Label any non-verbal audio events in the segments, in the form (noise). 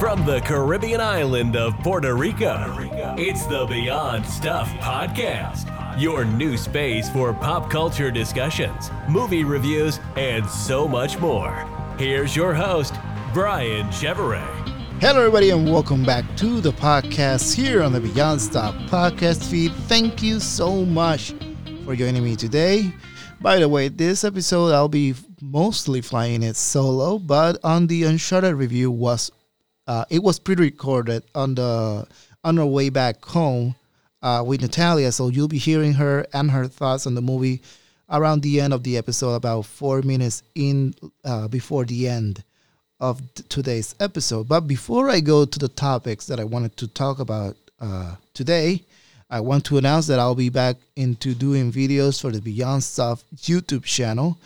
From the Caribbean island of Puerto Rico, it's the Beyond Stuff Podcast. Your new space for pop culture discussions, movie reviews, and so much more. Here's your host, Brian Chevrolet. Hello, everybody, and welcome back to the podcast here on the Beyond Stuff podcast feed. Thank you so much for joining me today. By the way, this episode I'll be mostly flying it solo, but on the Uncharted review was uh, it was pre-recorded on the on our way back home uh, with Natalia, so you'll be hearing her and her thoughts on the movie around the end of the episode, about four minutes in uh, before the end of today's episode. But before I go to the topics that I wanted to talk about uh, today, I want to announce that I'll be back into doing videos for the Beyond Stuff YouTube channel.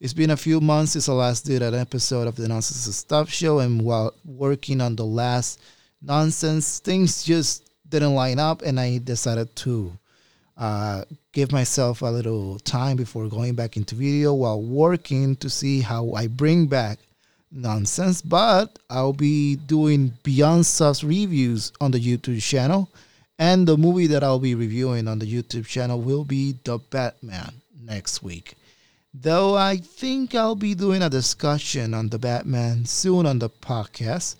It's been a few months since I last did an episode of the Nonsense Stuff show, and while working on the last nonsense, things just didn't line up, and I decided to uh, give myself a little time before going back into video while working to see how I bring back nonsense, but I'll be doing Beyond Stuff's reviews on the YouTube channel. And the movie that I'll be reviewing on the YouTube channel will be The Batman next week. Though I think I'll be doing a discussion on The Batman soon on the podcast,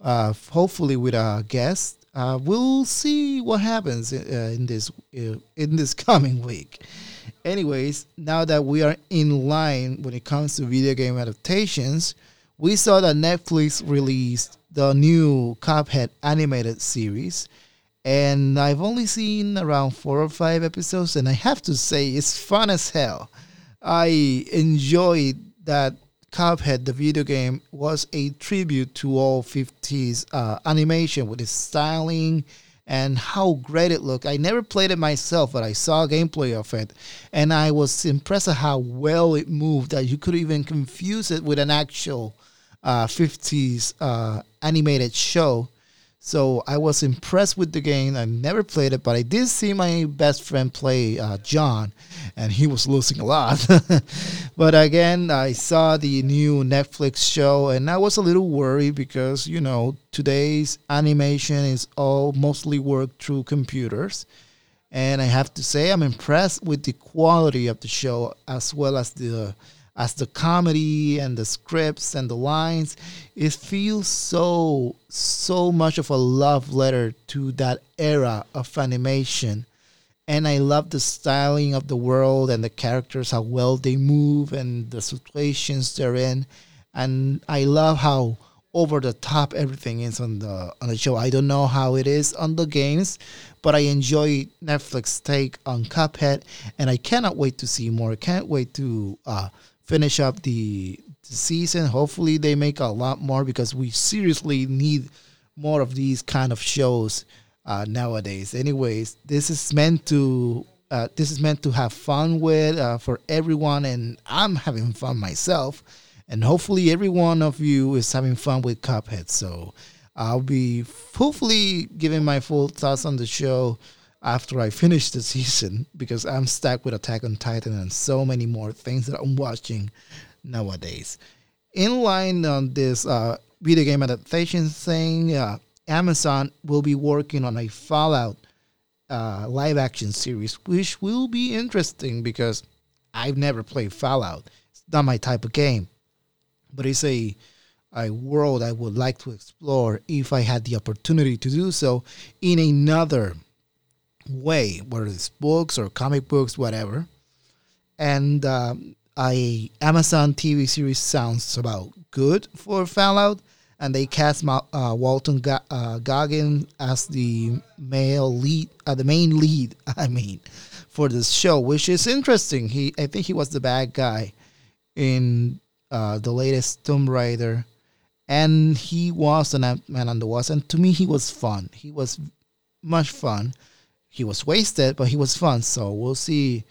uh, hopefully with a guest. Uh, we'll see what happens uh, in this uh, in this (laughs) coming week. Anyways, now that we are in line when it comes to video game adaptations, we saw that Netflix released the new Cuphead animated series, and I've only seen around four or five episodes, and I have to say it's fun as hell. I enjoyed that Cuphead, the video game, was a tribute to all 50s uh, animation with its styling and how great it looked. I never played it myself, but I saw gameplay of it, and I was impressed at how well it moved that you could even confuse it with an actual uh, 50s uh, animated show. So I was impressed with the game. I never played it, but I did see my best friend play uh, John, and he was losing a lot. (laughs) but again, I saw the new Netflix show, and I was a little worried because you know today's animation is all mostly worked through computers, and I have to say I'm impressed with the quality of the show as well as the as the comedy and the scripts and the lines it feels so so much of a love letter to that era of animation. And i love the styling of the world and the characters how well they move and the situations they're in. And i love how over the top everything is on the on the show. I don't know how it is on the games but i enjoy netflix take on cuphead and i cannot wait to see more. Can't wait to uh finish up the, season. Hopefully, they make a lot more because we seriously need more of these kind of shows uh, nowadays. Anyways, this is meant to uh, this is meant to have fun with uh, for everyone, and I'm having fun myself, and hopefully every one of you is having fun with Cuphead. So I'll be hopefully giving my full thoughts on the show after I finish the season because I'm stuck with Attack on Titan and so many more things that I'm watching nowadays. In line on this uh, video game adaptation thing, uh, Amazon will be working on a Fallout uh, live action series, which will be interesting because I've never played Fallout. It's not my type of game, but it's a a world I would like to explore if I had the opportunity to do so in another way, whether it's books or comic books, whatever. And um, a Amazon TV series sounds about good for Fallout, and they cast uh, Walton Go- uh, Goggins as the male lead, uh, the main lead. (laughs) I mean, for this show, which is interesting. He, I think he was the bad guy in uh, the latest Tomb Raider, and he was an Ant-Man and the Wasp. And to me, he was fun. He was much fun he was wasted, but he was fun. So we'll see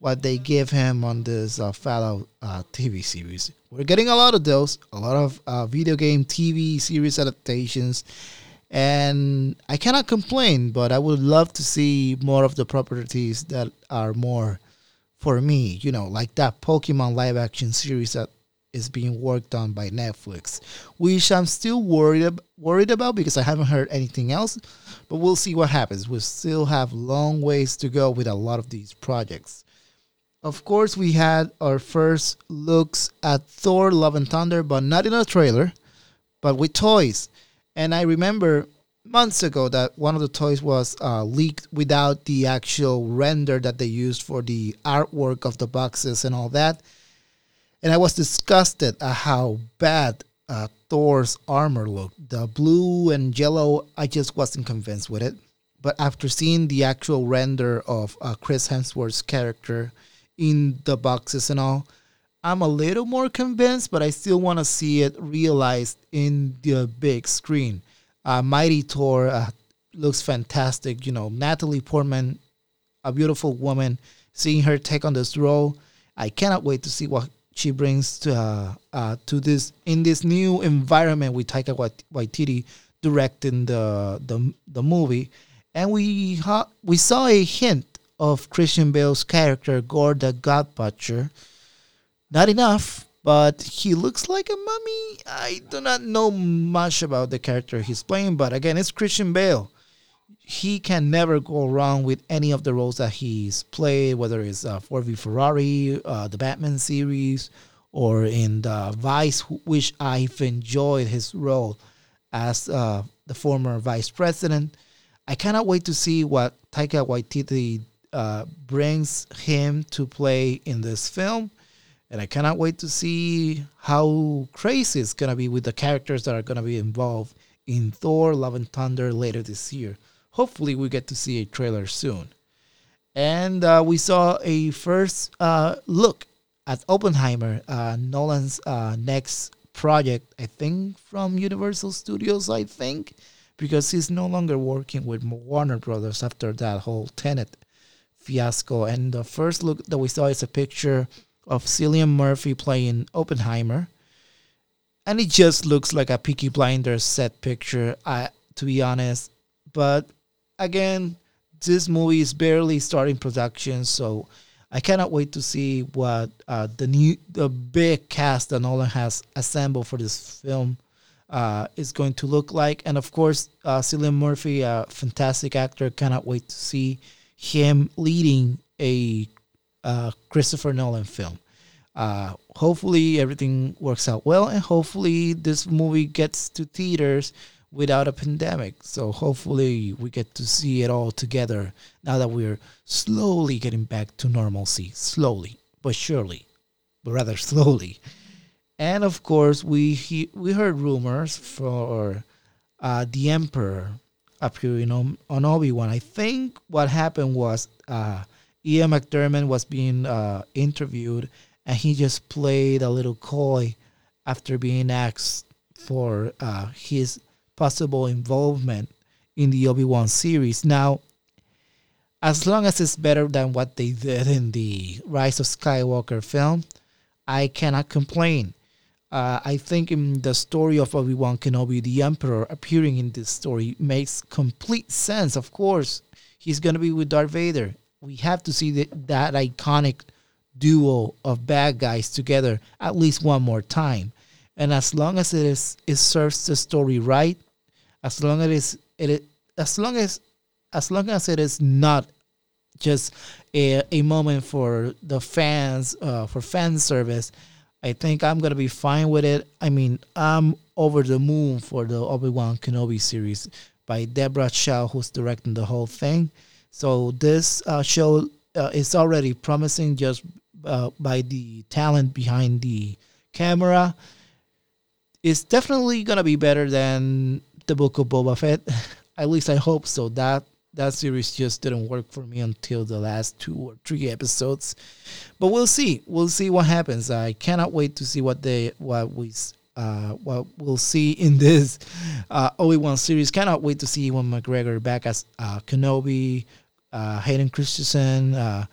what they give him on this uh, Fallout uh, TV series. We're getting a lot of those, a lot of uh, video game TV series adaptations, and I cannot complain. But I would love to see more of the properties that are more for me. You know, like that Pokemon live action series that is being worked on by Netflix, which I'm still worried worried about because I haven't heard anything else. But we'll see what happens. We still have long ways to go with a lot of these projects. Of course, we had our first looks at Thor: Love and Thunder, but not in a trailer, but with toys. And I remember months ago that one of the toys was uh, leaked without the actual render that they used for the artwork of the boxes and all that. And I was disgusted at how bad uh, Thor's armor looked. The blue and yellow, I just wasn't convinced with it. But after seeing the actual render of uh, Chris Hemsworth's character in the boxes and all, I'm a little more convinced, but I still want to see it realized in the big screen. Uh, Mighty Thor uh, looks fantastic. You know, Natalie Portman, a beautiful woman. Seeing her take on this role, I cannot wait to see what she brings to uh, uh, to this in this new environment with Taika Waititi directing the the, the movie, and we ha- we saw a hint of Christian Bale's character Gorr the God Butcher. Not enough, but he looks like a mummy. I do not know much about the character he's playing, but again, it's Christian Bale. He can never go wrong with any of the roles that he's played, whether it's uh, Ford v Ferrari, uh, the Batman series, or in the Vice, which I've enjoyed his role as uh, the former vice president. I cannot wait to see what Taika Waititi uh, brings him to play in this film and I cannot wait to see how crazy it's gonna be with the characters that are gonna be involved in Thor: Love and Thunder later this year. Hopefully, we get to see a trailer soon. And uh, we saw a first uh, look at Oppenheimer, uh, Nolan's uh, next project, I think, from Universal Studios, I think, because he's no longer working with Warner Brothers after that whole Tenet fiasco. And the first look that we saw is a picture of Cillian Murphy playing Oppenheimer, and it just looks like a Peaky Blinders set picture. I, to be honest, but again, this movie is barely starting production, so I cannot wait to see what uh, the new, the big cast that Nolan has assembled for this film uh, is going to look like. And of course, uh, Cillian Murphy, a fantastic actor, cannot wait to see him leading a uh, Christopher Nolan film. Uh, hopefully everything works out well, and hopefully this movie gets to theaters without a pandemic. So hopefully we get to see it all together now that we're slowly getting back to normalcy, slowly but surely, but rather (laughs) slowly. And of course, we he, we heard rumors for uh, the Emperor appearing on, on Obi Wan. I think what happened was uh, Ian McDiarmid was being uh, interviewed, and he just played a little coy after being asked for uh, his possible involvement in the Obi Wan series. Now, as long as it's better than what they did in the Rise of Skywalker film, I cannot complain. Uh, I think in the story of Obi Wan Kenobi, the Emperor appearing in this story makes complete sense. Of course, he's going to be with Darth Vader we have to see the, that iconic duo of bad guys together at least one more time. And as long as it is it serves the story right, as long as it is as long as as long as it is not just a, a moment for the fans uh, for fan service, I think I'm gonna be fine with it. I mean, I'm over the moon for the Obi Wan Kenobi series by Deborah Chow, who's directing the whole thing. So this uh, show uh, is already promising just uh, by the talent behind the camera. It's definitely gonna be better than the Book of Boba Fett. (laughs) At least I hope so. That that series just didn't work for me until the last two or three episodes, but we'll see. We'll see what happens. I cannot wait to see what they what we uh, what we'll see (laughs) in this uh, Obi Wan series. Cannot wait to see Ewan McGregor back as uh, Kenobi uh, Hayden Christensen, uh,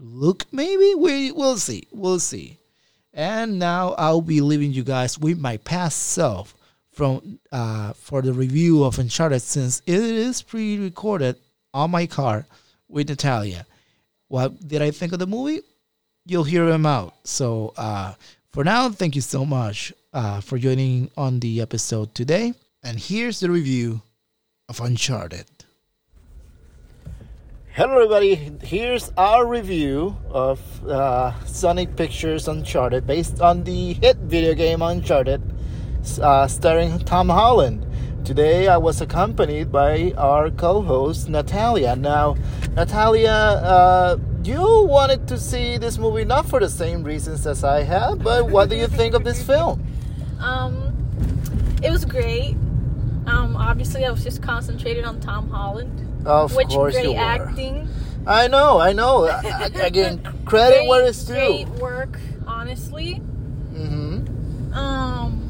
Luke, maybe we we will see, we'll see. And now I'll be leaving you guys with my past self from uh, for the review of Uncharted since it is pre-recorded on my car with Natalia. What did I think of the movie? You'll hear him out. So uh, For now, thank you so much uh, for joining on the episode today. And here's the review of Uncharted. Hello, everybody. Here's our review of uh, Sony Pictures Uncharted based on the hit video game Uncharted, uh, starring Tom Holland. Today, I was accompanied by our co host, Natalia. Now, Natalia, uh, you wanted to see this movie not for the same reasons as I have, but what do you think of this film? Um, it was great. Um, obviously, I was just concentrated on Tom Holland. Of which course great you were. acting. I know, I know. (laughs) Again, credit great, where it's due. Great work, honestly. hmm Um,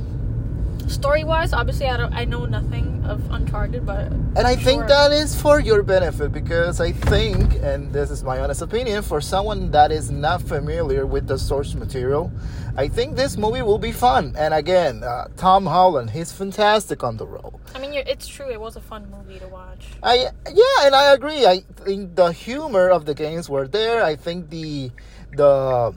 story wise, obviously, I don't, I know nothing of Uncharted, but And I think sure. that is for your benefit because I think, and this is my honest opinion, for someone that is not familiar with the source material, I think this movie will be fun. And again, uh, Tom Holland, he's fantastic on the role. I mean, it's true. It was a fun movie to watch. I yeah, and I agree. I think the humor of the games were there. I think the the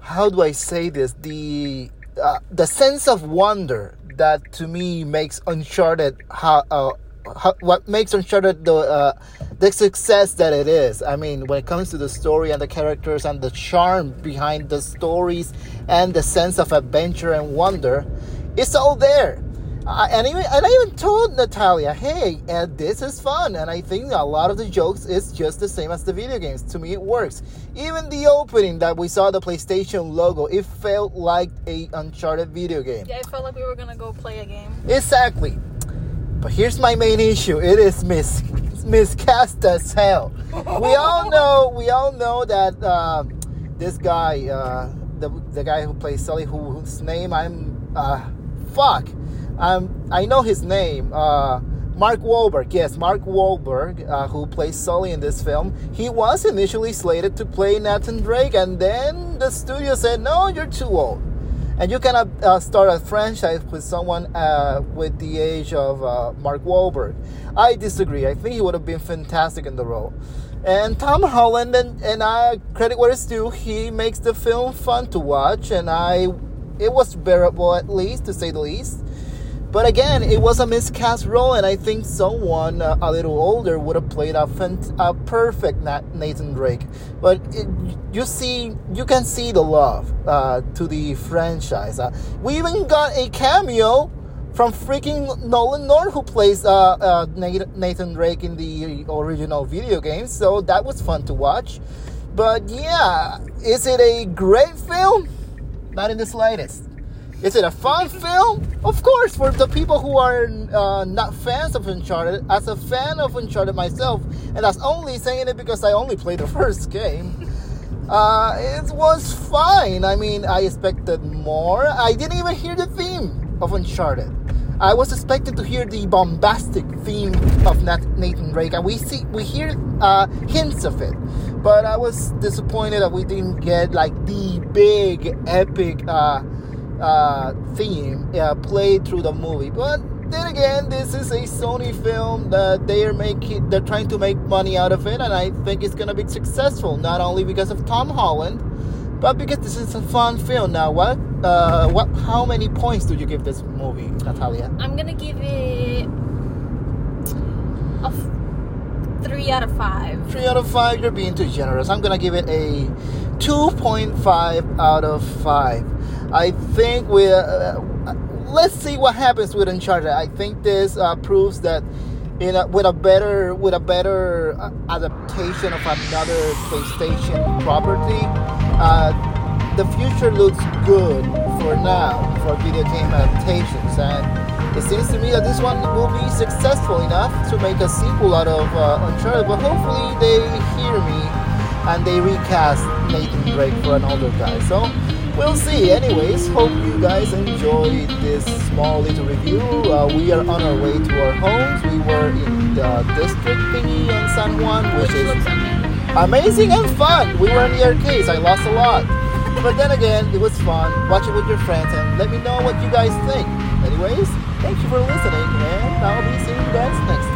how do I say this the uh, the sense of wonder that to me makes Uncharted how, uh, how what makes Uncharted the uh, the success that it is. I mean, when it comes to the story and the characters and the charm behind the stories and the sense of adventure and wonder, it's all there. I, and even and I even told Natalia, "Hey, uh, this is fun," and I think a lot of the jokes is just the same as the video games. To me, it works. Even the opening that we saw the PlayStation logo, it felt like a Uncharted video game. Yeah, it felt like we were gonna go play a game. Exactly. But here's my main issue. It is mis (laughs) miscast as hell. We all know. We all know that uh, this guy, uh, the the guy who plays Sully, who, whose name I'm, uh, fuck, um, I know his name. Uh, Mark Wahlberg, yes, Mark Wahlberg, uh, who plays Sully in this film, he was initially slated to play Nathan Drake, and then the studio said, "No, you're too old." And you cannot uh, start a franchise with someone uh, with the age of uh, Mark Wahlberg. I disagree. I think he would have been fantastic in the role. And Tom Holland, and, and I credit where it's due, he makes the film fun to watch, and I, it was bearable at least, to say the least. But again, it was a miscast role, and I think someone uh, a little older would have played a, fant- a perfect Na- Nathan Drake. But it, you see, you can see the love uh, to the franchise. Uh, we even got a cameo from freaking Nolan North, who plays uh, uh, Nathan Drake in the original video game. So that was fun to watch. But yeah, is it a great film? Not in the slightest. Is it a fun film? Of course, for the people who are uh, not fans of Uncharted. As a fan of Uncharted myself, and that's only saying it because I only played the (laughs) first game. Uh, it was fine. I mean, I expected more. I didn't even hear the theme of Uncharted. I was expecting to hear the bombastic theme of Nathan Drake, and we see we hear uh, hints of it. But I was disappointed that we didn't get like the big epic uh, uh, theme uh, played through the movie. But then again, this is a Sony film that they are making. They're trying to make money out of it, and I think it's gonna be successful. Not only because of Tom Holland, but because this is a fun film. Now, what? Uh, what? How many points do you give this movie, Natalia? I'm gonna give it a f- three out of five. Three out of five. You're being too generous. I'm gonna give it a 2.5 out of five. I think we. Uh, let's see what happens with Uncharted. I think this uh, proves that in a, with a better with a better uh, adaptation of another PlayStation property, uh, the future looks good for now for video game adaptations, and it seems to me that this one will be successful enough to make a sequel out of uh, Uncharted. But hopefully they hear me and they recast Nathan Drake for an older guy. So we'll see. Anyways, hope you guys enjoyed this small little review. Uh, we are on our way to our homes. We were in the district thingy on San Juan, which Which is amazing. amazing and fun. We were in the arcades. I lost a lot. But then again, it was fun. Watch it with your friends and let me know what you guys think. Anyways, thank you for listening, and I'll be seeing you guys next